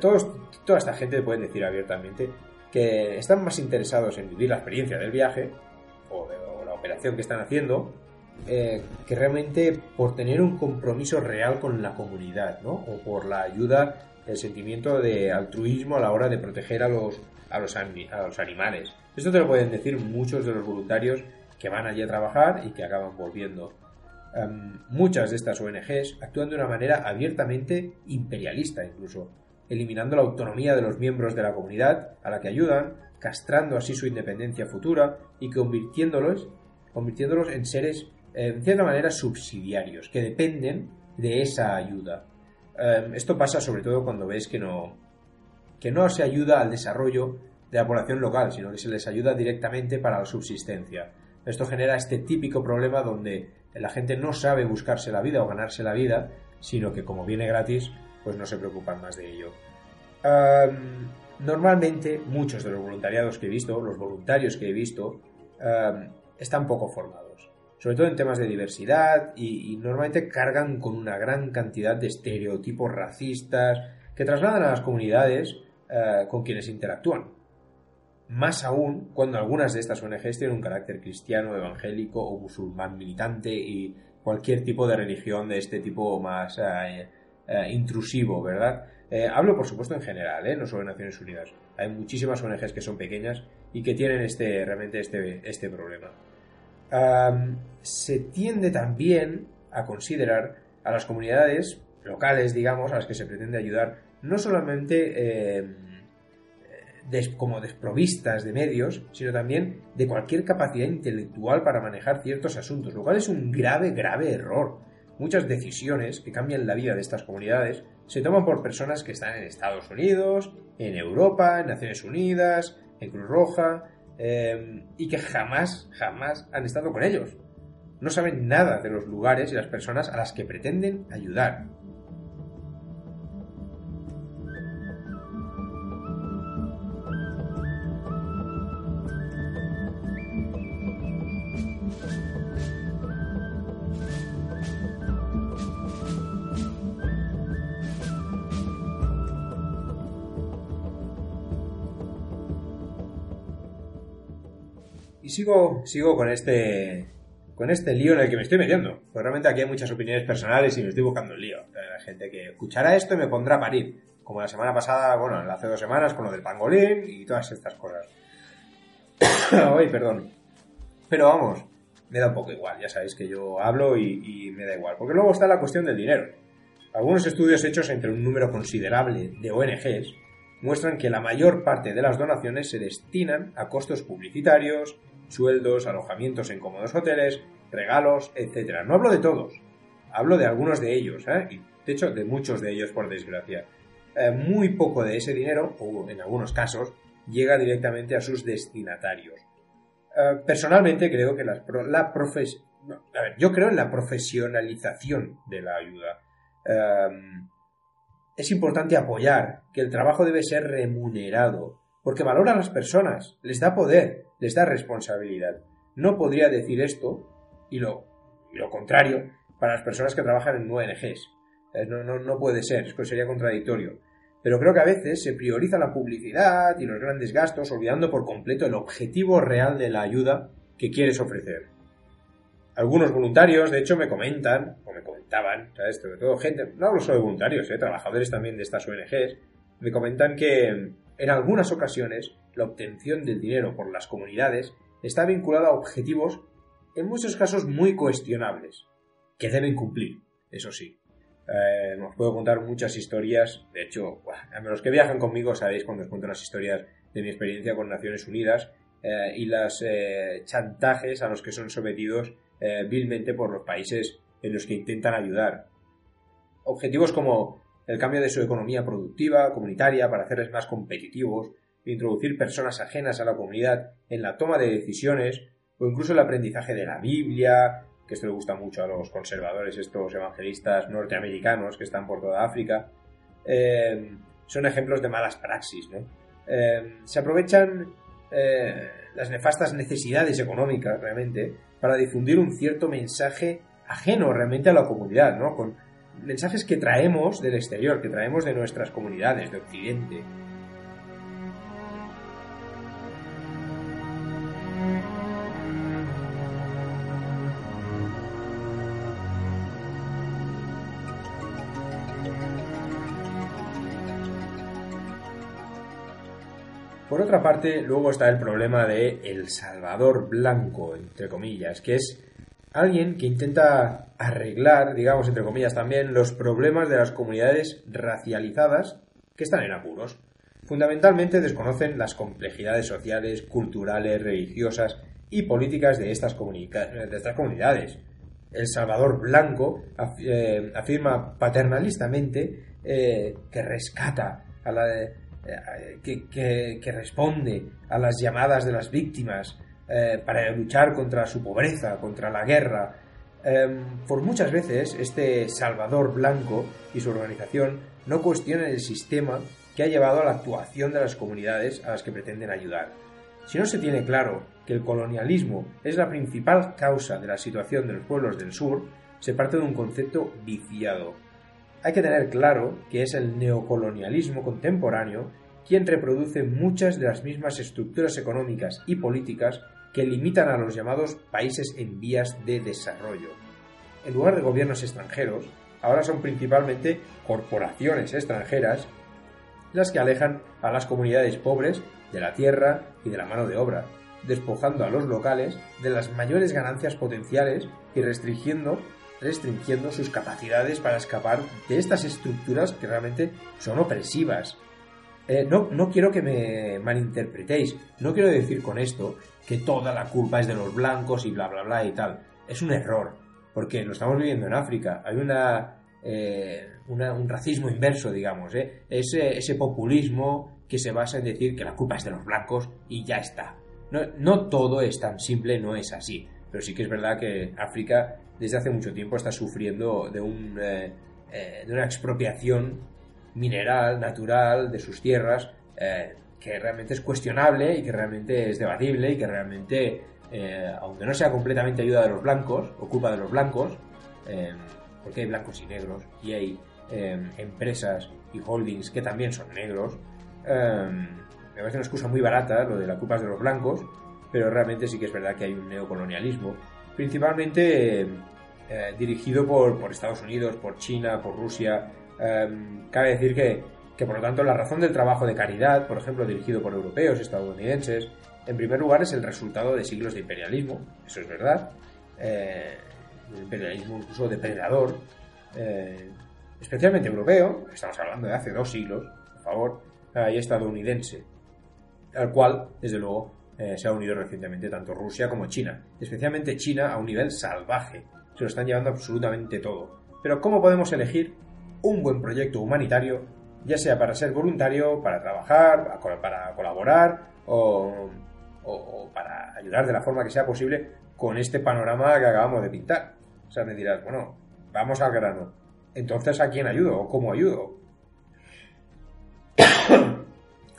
todos, toda esta gente pueden decir abiertamente que están más interesados en vivir la experiencia del viaje o de la operación que están haciendo eh, que realmente por tener un compromiso real con la comunidad, ¿no? O por la ayuda, el sentimiento de altruismo a la hora de proteger a los, a los, a los animales. Esto te lo pueden decir muchos de los voluntarios que van allí a trabajar y que acaban volviendo. Em, muchas de estas ONGs actúan de una manera abiertamente imperialista incluso, eliminando la autonomía de los miembros de la comunidad a la que ayudan, castrando así su independencia futura y convirtiéndolos, convirtiéndolos en seres en cierta manera subsidiarios, que dependen de esa ayuda. Em, esto pasa sobre todo cuando ves que no, que no se ayuda al desarrollo de la población local, sino que se les ayuda directamente para la subsistencia. Esto genera este típico problema donde la gente no sabe buscarse la vida o ganarse la vida, sino que como viene gratis, pues no se preocupan más de ello. Em, normalmente, muchos de los voluntariados que he visto, los voluntarios que he visto, em, están poco formados sobre todo en temas de diversidad, y, normalmente cargan con una gran cantidad de estereotipos racistas que trasladan a las comunidades eh, con quienes interactúan. Más aún cuando algunas de estas ONGs tienen un carácter cristiano, evangélico o musulmán militante y cualquier tipo de religión de este tipo más eh, eh, intrusivo, ¿verdad? hablo, por supuesto, en general, no solo en Naciones Unidas. Hay muchísimas ONGs que son pequeñas y que tienen este, realmente este, este problema se tiende también a considerar a las comunidades locales, digamos, a las que se pretende ayudar, no solamente em, como desprovistas de medios, sino también de cualquier capacidad intelectual para manejar ciertos asuntos, lo cual es un grave, grave error. Muchas decisiones que cambian la vida de estas comunidades se toman por personas que están en Estados Unidos, en Europa, en Naciones Unidas, en Cruz Roja, Em, y que jamás, jamás han estado con ellos. No saben nada de los lugares y las personas a las que pretenden ayudar. Sigo, sigo con este con este lío en el que me estoy metiendo. Pues realmente aquí hay muchas opiniones personales y me estoy buscando el lío. La gente que escuchará esto me pondrá a parir. Como la semana pasada, bueno, hace dos semanas con lo del pangolín y todas estas cosas. Ay, perdón. Pero vamos, me da un poco igual, ya sabéis que yo hablo y me da igual. Porque luego está la cuestión del dinero. Algunos estudios hechos entre un número considerable de ONGs muestran que la mayor parte de las donaciones se destinan a costos publicitarios, sueldos, alojamientos en cómodos hoteles, regalos, etc. No hablo de todos, hablo de algunos de ellos, ¿eh? y de hecho de muchos de ellos por desgracia. Eh, muy poco de ese dinero, o en algunos casos, llega directamente a sus destinatarios. Eh, personalmente creo que la profes a ver, yo creo en la profesionalización de la ayuda. Em, es importante apoyar que el trabajo debe ser remunerado, porque valora a las personas, les da poder, les da responsabilidad. No podría decir esto y lo, lo contrario para las personas que trabajan en ONGs. No, no, no puede ser, eso sería contradictorio. Pero creo que a veces se prioriza la publicidad y los grandes gastos, olvidando por completo el objetivo real de la ayuda que quieres ofrecer. Algunos voluntarios, de hecho, me comentan, o me comentaban, ¿sabes? Sobre todo gente, no hablo solo de voluntarios, ¿eh? trabajadores también de estas ONGs, me comentan que en algunas ocasiones la obtención del dinero por las comunidades está vinculada a objetivos, en muchos casos muy cuestionables, que deben cumplir, eso sí. Eh, os puedo contar muchas historias, de hecho, a los que viajan conmigo sabéis cuando os cuento las historias de mi experiencia con Naciones Unidas eh, y los eh, chantajes a los que son sometidos vilmente por los países en los que intentan ayudar. Objetivos como el cambio de su economía productiva, comunitaria, para hacerles más competitivos, introducir personas ajenas a la comunidad en la toma de decisiones, o incluso el aprendizaje de la Biblia, que esto le gusta mucho a los conservadores, estos evangelistas norteamericanos que están por toda África, eh, son ejemplos de malas praxis. Eh, se aprovechan las nefastas necesidades económicas realmente para difundir un cierto mensaje ajeno realmente a la comunidad, ¿no? Con mensajes que traemos del exterior, que traemos de nuestras comunidades, de Occidente. Otra parte, luego está el problema de El Salvador Blanco, entre comillas, que es alguien que intenta arreglar, digamos, entre comillas también, los problemas de las comunidades racializadas que están en apuros. Fundamentalmente desconocen las complejidades sociales, culturales, religiosas y políticas de estas, de estas comunidades. El Salvador Blanco eh, afirma paternalistamente eh, que rescata a la, eh, que, responde a las llamadas de las víctimas eh, para luchar contra su pobreza, contra la guerra. Em, por muchas veces este Salvador Blanco y su organización no cuestionan el sistema que ha llevado a la actuación de las comunidades a las que pretenden ayudar. Si no se tiene claro que el colonialismo es la principal causa de la situación de los pueblos del sur, se parte de un concepto viciado, hay que tener claro que es el neocolonialismo contemporáneo quien reproduce muchas de las mismas estructuras económicas y políticas que limitan a los llamados países en vías de desarrollo. En lugar de gobiernos extranjeros, ahora son principalmente corporaciones extranjeras las que alejan a las comunidades pobres de la tierra y de la mano de obra, despojando a los locales de las mayores ganancias potenciales y restringiendo restringiendo sus capacidades para escapar de estas estructuras que realmente son opresivas. Eh, no, no quiero que me malinterpretéis, no quiero decir con esto que toda la culpa es de los blancos y bla bla bla y tal. Es un error, porque lo estamos viviendo en África. Hay una, eh, un racismo inverso, digamos, ¿eh? ese, ese populismo que se basa en decir que la culpa es de los blancos y ya está. No, no todo es tan simple, no es así. Pero sí que es verdad que África desde hace mucho tiempo está sufriendo de, un, eh, eh, de una expropiación mineral, natural, de sus tierras, eh, que realmente es cuestionable y que realmente es debatible y que realmente, aunque no sea completamente ayuda de los blancos, ocupa de los blancos, porque hay blancos y negros y hay empresas y holdings que también son negros, me parece una excusa muy barata lo de la culpa de los blancos, pero realmente sí que es verdad que hay un neocolonialismo, principalmente eh, dirigido por, Estados Unidos, por China, por Rusia. Em, cabe decir que, que, por lo tanto, la razón del trabajo de caridad, por ejemplo, dirigido por europeos, estadounidenses, en primer lugar es el resultado de siglos de imperialismo, eso es verdad, eh, imperialismo incluso depredador, eh, especialmente europeo, estamos hablando de hace dos siglos, por favor, y estadounidense, al cual, desde luego, se ha unido recientemente tanto Rusia como China, especialmente China a un nivel salvaje, se lo están llevando absolutamente todo. Pero ¿cómo podemos elegir un buen proyecto humanitario, ya sea para ser voluntario, para trabajar, para colaborar o, para ayudar de la forma que sea posible con este panorama que acabamos de pintar? O sea, me dirás, bueno, vamos al grano. Entonces, ¿a quién ayudo o cómo ayudo?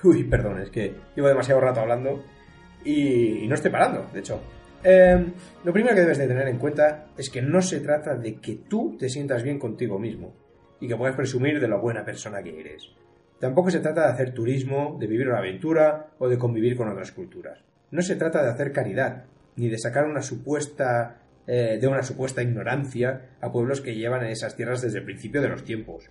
Uy, perdón, es que llevo demasiado rato hablando y, no estoy parando, de hecho. Em, lo primero que debes de tener en cuenta es que no se trata de que tú te sientas bien contigo mismo y que puedas presumir de la buena persona que eres. Tampoco se trata de hacer turismo, de vivir una aventura o de convivir con otras culturas. No se trata de hacer caridad, ni de sacar una supuesta eh, de una supuesta ignorancia a pueblos que llevan en esas tierras desde el principio de los tiempos.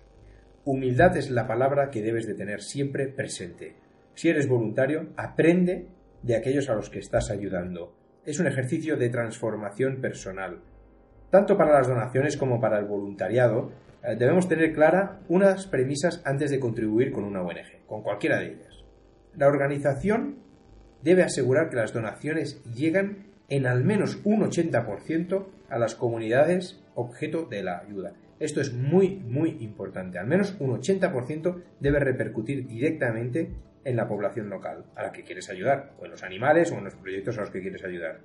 Humildad es la palabra que debes de tener siempre presente. Si eres voluntario, aprende de aquellos a los que estás ayudando. Es un ejercicio de transformación personal. Tanto para las donaciones como para el voluntariado, eh, debemos tener clara unas premisas antes de contribuir con una ONG, con cualquiera de ellas. La organización debe asegurar que las donaciones llegan en al menos un 80% a las comunidades objeto de la ayuda. Esto es muy, muy importante. Al menos un 80% debe repercutir directamente en la población local a la que quieres ayudar, o en los animales o en los proyectos a los que quieres ayudar.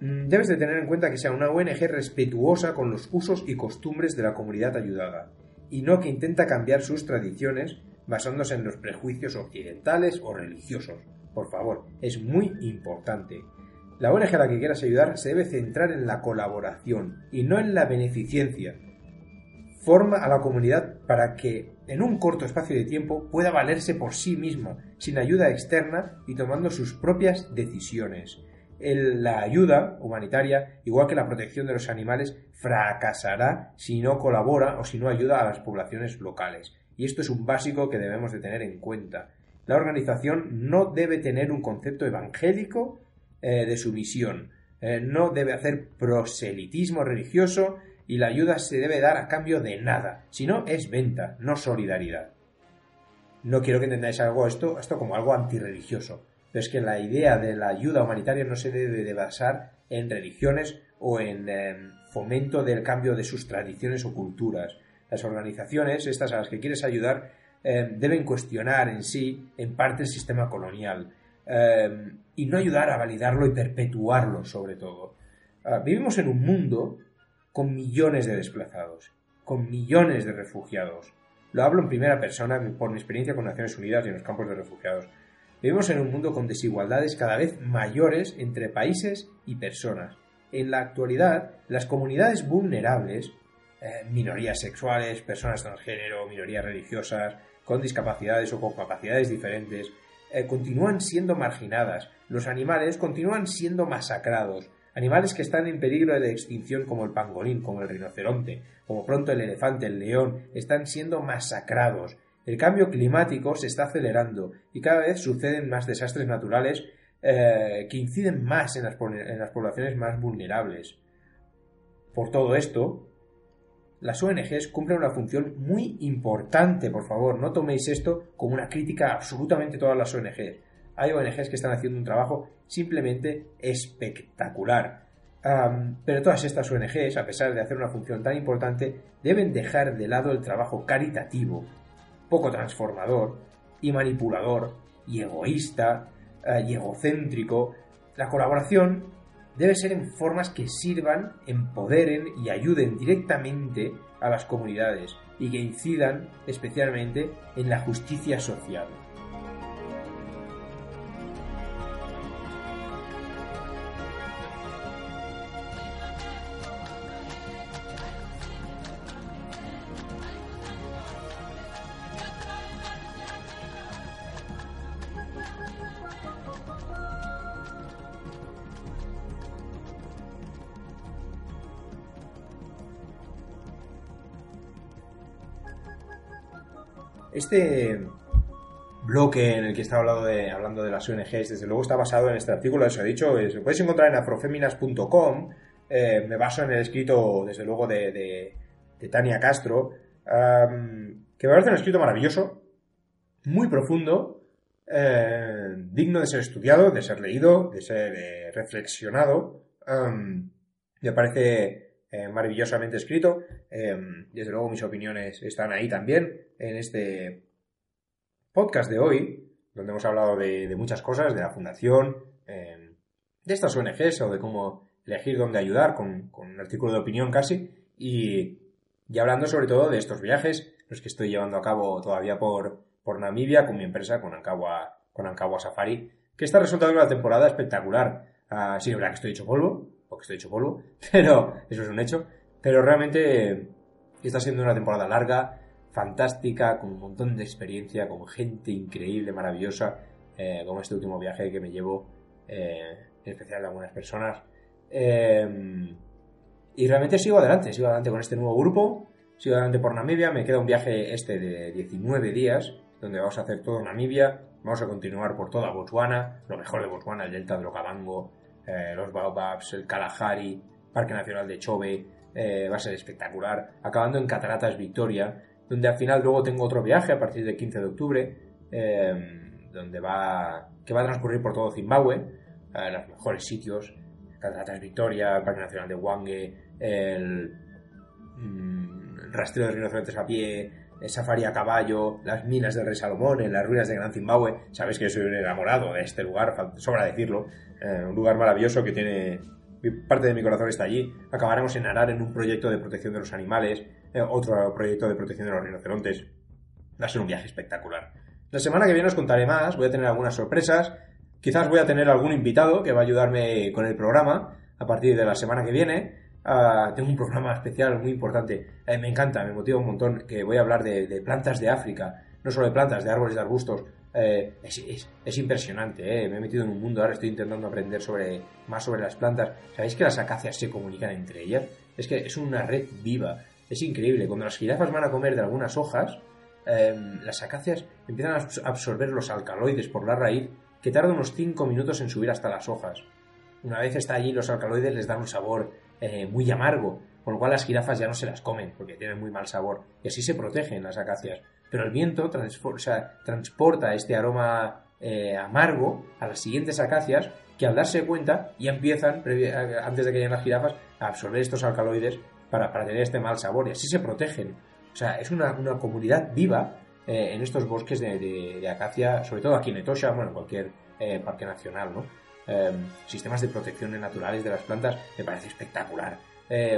Mm, debes de tener en cuenta que sea una ONG respetuosa con los usos y costumbres de la comunidad ayudada, y no que intenta cambiar sus tradiciones basándose en los prejuicios occidentales o religiosos. Por favor, es muy importante. La ONG a la que quieras ayudar se debe centrar en la colaboración y no en la beneficencia. Forma a la comunidad para que en un corto espacio de tiempo pueda valerse por sí misma, sin ayuda externa y tomando sus propias decisiones. la ayuda humanitaria, igual que la protección de los animales, fracasará si no colabora o si no ayuda a las poblaciones locales. Y esto es un básico que debemos de tener en cuenta. La organización no debe tener un concepto evangélico eh, de su misión. Eh, no debe hacer proselitismo religioso y la ayuda se debe dar a cambio de nada, si no es venta, no solidaridad. No quiero que entendáis algo esto, esto como algo antirreligioso, pero es que la idea de la ayuda humanitaria no se debe de basar en religiones o en em, fomento del cambio de sus tradiciones o culturas. Las organizaciones, estas a las que quieres ayudar, em, deben cuestionar en sí, en parte, el sistema colonial em, y no ayudar a validarlo y perpetuarlo sobre todo. Ah, vivimos en un mundo con millones de desplazados, con millones de refugiados. Lo hablo en primera persona por mi experiencia con Naciones Unidas y en los campos de refugiados. Vivimos en un mundo con desigualdades cada vez mayores entre países y personas. En la actualidad, las comunidades vulnerables, eh, minorías sexuales, personas transgénero, minorías religiosas, con discapacidades o con capacidades diferentes, eh, continúan siendo marginadas, los animales continúan siendo masacrados, animales que están en peligro de extinción como el pangolín, como el rinoceronte, como pronto el elefante, el león, están siendo masacrados. El cambio climático se está acelerando y cada vez suceden más desastres naturales eh, que inciden más en las, poblaciones más vulnerables. Por todo esto, las ONGs cumplen una función muy importante, por favor, no toméis esto como una crítica a absolutamente todas las ONGs. Hay ONGs que están haciendo un trabajo simplemente espectacular. pero todas estas ONGs, a pesar de hacer una función tan importante, deben dejar de lado el trabajo caritativo, poco transformador y manipulador y egoísta eh, y egocéntrico. La colaboración debe ser en formas que sirvan, empoderen y ayuden directamente a las comunidades y que incidan especialmente en la justicia social. Este bloque en el que estaba hablando de, hablando de las ONGs, desde luego está basado en este artículo, eso he dicho, es, lo encontrar en afrofeminas.com, eh, me baso en el escrito, desde luego, de, de, Tania Castro, que me parece un escrito maravilloso, muy profundo, eh, digno de ser estudiado, de ser leído, de ser eh, reflexionado. me parece maravillosamente escrito. desde luego mis opiniones están ahí también en este podcast de hoy, donde hemos hablado de, muchas cosas, de la fundación, em, de estas ONGs o de cómo elegir dónde ayudar, con, un artículo de opinión casi, y, hablando sobre todo de estos viajes, los que estoy llevando a cabo todavía por, por Namibia con mi empresa, con Ankawa, con Ankawa Safari, que está resultando una temporada espectacular. Uh, sí, es verdad que estoy hecho polvo, porque estoy hecho polvo, pero eso es un hecho, pero realmente está siendo una temporada larga, fantástica, con un montón de experiencia, con gente increíble, maravillosa, eh, como este último viaje que me llevo, eh, en especial de algunas personas. Eh, y realmente sigo adelante, sigo adelante con este nuevo grupo, sigo adelante por Namibia, me queda un viaje este de 19 días, donde vamos a hacer todo Namibia, vamos a continuar por toda Botswana, lo mejor de Botswana, el delta del Okavango, los Baobabs, el Kalahari, Parque Nacional de Chobe, va a ser espectacular, acabando en Cataratas Victoria, donde al final luego tengo otro viaje a partir del 15 de octubre, em, donde va, que va a transcurrir por todo Zimbabue, a los mejores sitios, Cataratas Victoria, el Parque Nacional de Wange, el, mm, rastreo de rinocerontes a pie, el safari a caballo, las minas del Rey Salomón, en las ruinas de Gran Zimbabue. Sabes que soy un enamorado de este lugar, sobra decirlo. Eh, un lugar maravilloso que tiene parte de mi corazón está allí. Acabaremos en Arar en un proyecto de protección de los animales, eh, otro proyecto de protección de los rinocerontes. Va a ser un viaje espectacular. La semana que viene os contaré más, voy a tener algunas sorpresas. Quizás voy a tener algún invitado que va a ayudarme con el programa a partir de la semana que viene. Ah, tengo un programa especial muy importante. Eh, me encanta, me motiva un montón que voy a hablar de plantas de África. No solo de plantas, de árboles, de arbustos, eh, es, impresionante, eh. me he metido en un mundo, ahora estoy intentando aprender sobre, más sobre las plantas. ¿Sabéis que las acacias se comunican entre ellas? Es que es una red viva, es increíble. Cuando las jirafas van a comer de algunas hojas, em, las acacias empiezan a absorber los alcaloides por la raíz, que tarda unos 5 minutos en subir hasta las hojas. Una vez está allí, los alcaloides les dan un sabor eh, muy amargo, con lo cual las jirafas ya no se las comen, porque tienen muy mal sabor, y así se protegen las acacias pero el viento transporta este aroma eh, amargo a las siguientes acacias que al darse cuenta ya empiezan, antes de que lleguen las jirafas, a absorber estos alcaloides para, tener este mal sabor y así se protegen. O sea, es una, comunidad viva eh, en estos bosques de, acacia, sobre todo aquí en Etosha, bueno, en cualquier parque nacional, ¿no? Em, sistemas de protección naturales de las plantas me parece espectacular.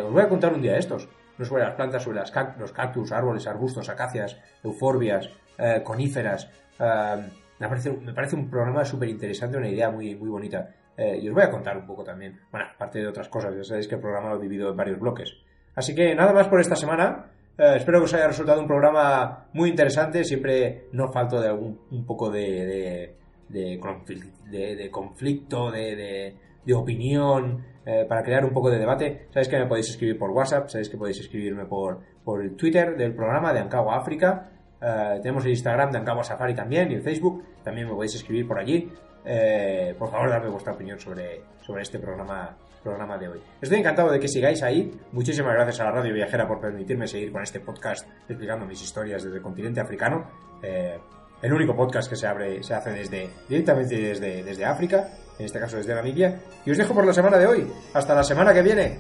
os voy a contar un día de estos no sobre las plantas, sobre las los cactus, árboles, arbustos, acacias, euforbias, eh, coníferas. Eh, me, parece, un programa súper interesante, una idea muy, muy bonita. Eh, y os voy a contar un poco también, bueno, aparte de otras cosas, ya sabéis que el programa lo divido en varios bloques. Así que nada más por esta semana. espero que os haya resultado un programa muy interesante. Siempre no falto de algún un poco de, de conflicto, de, de opinión, eh, para crear un poco de debate. Sabéis que me podéis escribir por WhatsApp, sabéis que podéis escribirme por, por el Twitter del programa de Ancagua África. Eh, tenemos el Instagram de Ancagua Safari también y el Facebook. También me podéis escribir por allí. Eh, por favor, dadme vuestra opinión sobre, sobre este programa, programa de hoy. Estoy encantado de que sigáis ahí. Muchísimas gracias a la Radio Viajera por permitirme seguir con este podcast explicando mis historias desde el continente africano el único podcast que se abre, se hace desde, directamente desde, desde África, en este caso desde Namibia. Y os dejo por la semana de hoy. Hasta la semana que viene.